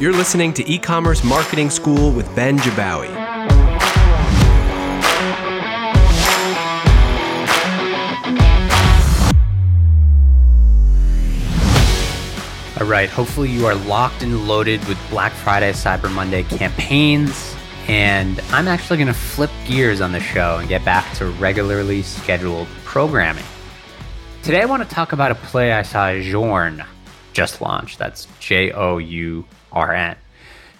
You're listening to e commerce marketing school with Ben Jabbawy. All right, hopefully you are locked and loaded with Black Friday, Cyber Monday campaigns. And I'm actually going to flip gears on the show and get back to regularly scheduled programming. Today, I want to talk about a play I saw Journ just launched. That's J O U R N.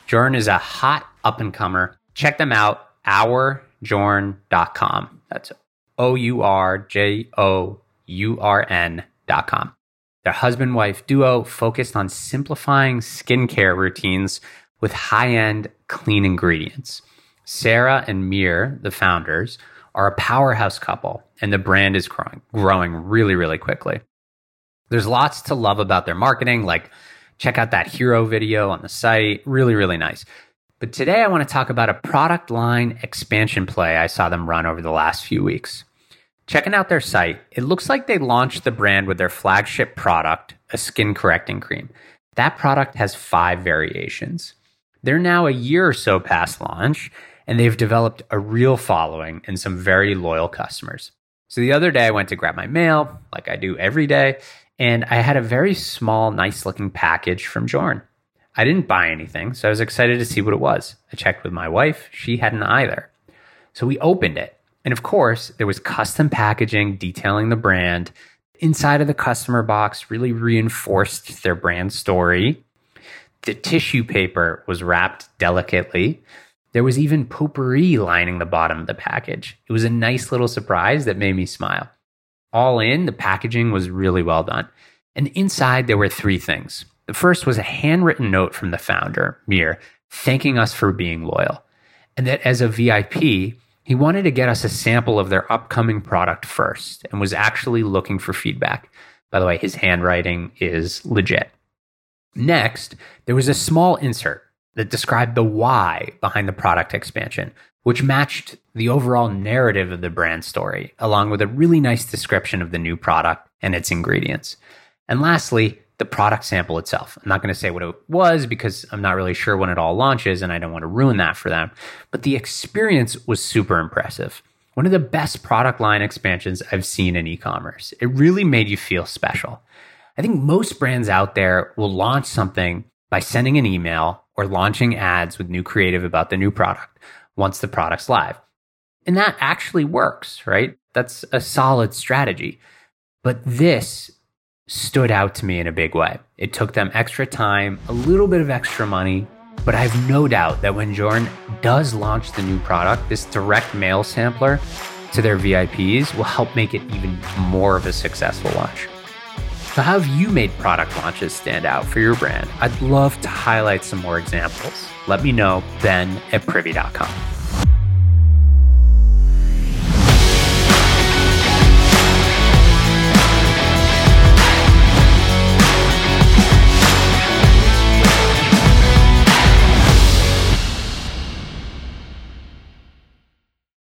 Journ is a hot up and comer. Check them out, ourjourn.com. That's O U R J O U R N.com. Their husband wife duo focused on simplifying skincare routines with high end clean ingredients. Sarah and Mir, the founders, are a powerhouse couple, and the brand is growing, growing really, really quickly. There's lots to love about their marketing, like check out that hero video on the site. Really, really nice. But today I want to talk about a product line expansion play I saw them run over the last few weeks. Checking out their site, it looks like they launched the brand with their flagship product, a skin correcting cream. That product has five variations. They're now a year or so past launch, and they've developed a real following and some very loyal customers. So the other day, I went to grab my mail, like I do every day, and I had a very small, nice looking package from Journ. I didn't buy anything, so I was excited to see what it was. I checked with my wife, she hadn't either. So we opened it and of course, there was custom packaging detailing the brand. Inside of the customer box really reinforced their brand story. The tissue paper was wrapped delicately. There was even potpourri lining the bottom of the package. It was a nice little surprise that made me smile. All in, the packaging was really well done. And inside, there were three things. The first was a handwritten note from the founder, Mir, thanking us for being loyal. And that as a VIP, he wanted to get us a sample of their upcoming product first and was actually looking for feedback. By the way, his handwriting is legit. Next, there was a small insert that described the why behind the product expansion, which matched the overall narrative of the brand story, along with a really nice description of the new product and its ingredients. And lastly, the product sample itself. I'm not going to say what it was because I'm not really sure when it all launches and I don't want to ruin that for them. But the experience was super impressive. One of the best product line expansions I've seen in e commerce. It really made you feel special. I think most brands out there will launch something by sending an email or launching ads with new creative about the new product once the product's live. And that actually works, right? That's a solid strategy. But this stood out to me in a big way. It took them extra time, a little bit of extra money, but I have no doubt that when Journ does launch the new product, this direct mail sampler to their VIPs will help make it even more of a successful launch. So, how have you made product launches stand out for your brand? I'd love to highlight some more examples. Let me know, ben at privy.com.